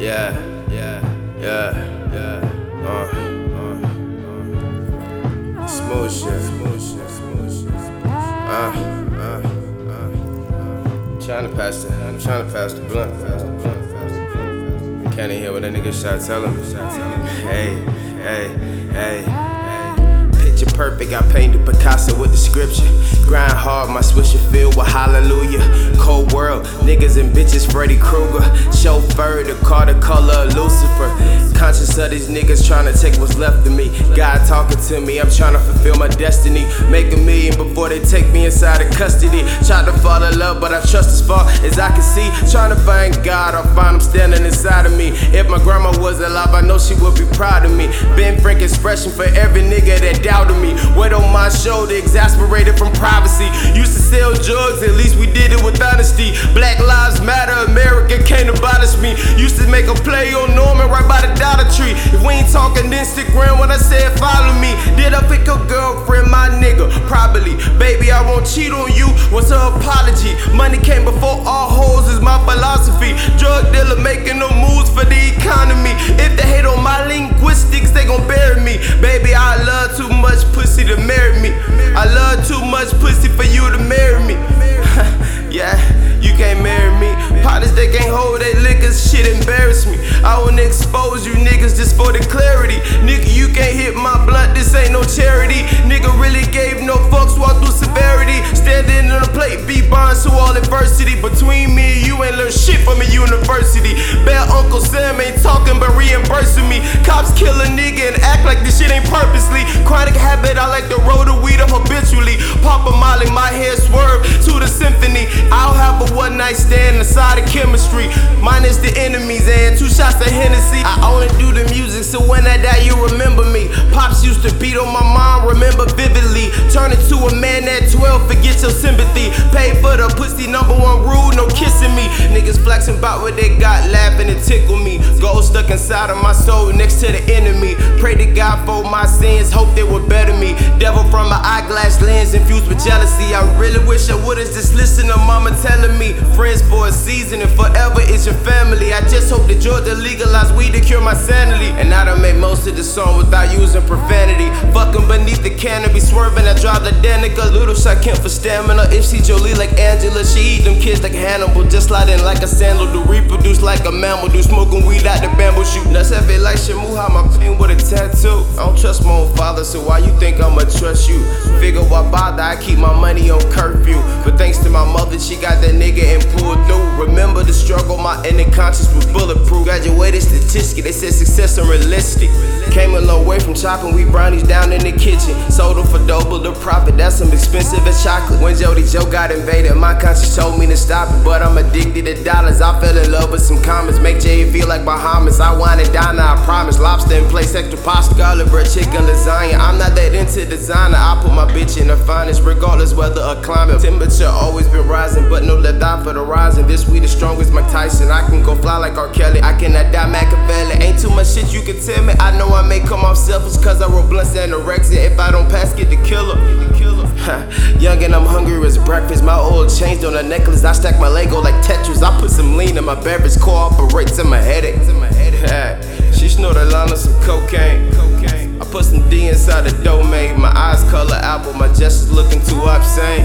Yeah, yeah, yeah, yeah. Uh, uh, uh. Smooth shit, smooth shit, smooth shit. Uh, uh, uh. Trying to pass the, I'm trying to pass the blunt, pass the blunt, pass the blunt. Can't even hear what that nigga shot tell him. Shot. Hey, hey, hey, perfect, I painted Picasso with the scripture. Grind hard, my swisher filled with hallelujah. Cold world, niggas and bitches, Freddy Krueger. Chauffeur, the car, the color of Lucifer. Conscious of these niggas trying to take what's left of me. God talking to me, I'm trying to fulfill my destiny. Make a million before they take me inside of custody. Tried to fall in love, but I trust as far as I can see. Trying to find God, I find him standing inside of me. If my grandma was alive, I know she would be proud of me. Ben Frank expression for every nigga that doubted me. Shoulder, exasperated from privacy. Used to sell drugs, at least we did it with honesty. Black Lives Matter, America can't abolish me. Used to make a play on Norman right by the Dollar Tree. If we ain't talking Instagram when I said follow me, did I pick a girlfriend, my nigga? Probably. Baby, I won't cheat on you. What's her apology? Money came before all hoes is my philosophy. To marry me. I love too much pussy for you to marry me. yeah, you can't marry me. Partners they can't hold that liquor, shit embarrass me. I wanna expose you niggas just for the clarity. Nigga, you can't hit my blunt, this ain't no charity. Nigga really gave no fucks, walk through severity. Standing on the plate, be bonds to all adversity. Between me and you ain't learn shit from a university. Bad Uncle Sam ain't talking but reimbursing me. Cops kill a nigga and act like this shit ain't purposely. Chronic habit, I like to roll the weed up habitually. Pop a molly, my head swerve to the symphony. I'll have a one night stand inside of chemistry. Minus the enemies and two shots of Hennessy. I only do the music, so when I die, you remember me. Pops used to beat on my mom, remember vividly. Laughing and tickle me. Gold stuck inside of my soul, next to the enemy. Pray to God for my sins, hope they would better me. Devil from my eyeglass lens, infused with jealousy. I really wish I would've just listened to mama telling me. Friends for a season and forever is your family. I just hope that Georgia legalize weed to cure my sanity. And I done made most of the song without using profanity. Fucking beneath the canopy, swerving, I drive the Danica. Little shot Kemp for stamina. If she Jolie like Angela, she eat them kids like Hannibal. Just sliding like a sandal, do reproduce like a mammal. Do smoking weed out the bamboo shoot. Nuts heavy like how my pain with a tattoo. I don't trust my own father, so why you think I'ma trust you? Figure why bother, I keep my money on curfew. But thanks to my mother, she got that nigga and pulled through. Remember the struggle, my inner conscience was bulletproof. Graduated statistic, they said success unrealistic. Came a long way from chopping we brownies down in the kitchen. Sold them for double the profit, that's some expensive as chocolate. When Jody Joe got invaded, my conscience told me to stop it. But I'm addicted to dollars, I fell in love with some comments. Make Jay feel like Bahamas. I wine and dine, I promise. Lobster in place, extra pasta, garlic bread, chicken, lasagna. I'm not that into designer, I put my bitch in the finest, regardless whether a climate. Temperature always been rising, but no let die for the rising. This we the strongest, Mike Tyson. I can go fly like R. Kelly, I cannot die Machiavelli. Ain't too much shit you can tell me. I know I may come off selfish, cause I roll blunts and anorexia. If I don't pass, get the killer. Young and I'm hungry as breakfast. My oil changed on a necklace. I stack my Lego like Tetris. I put some lean in my beverage. Cooperates in my headache. She snort a line of some cocaine. I put some D inside the domain. My eyes color apple. My gestures looking too obscene.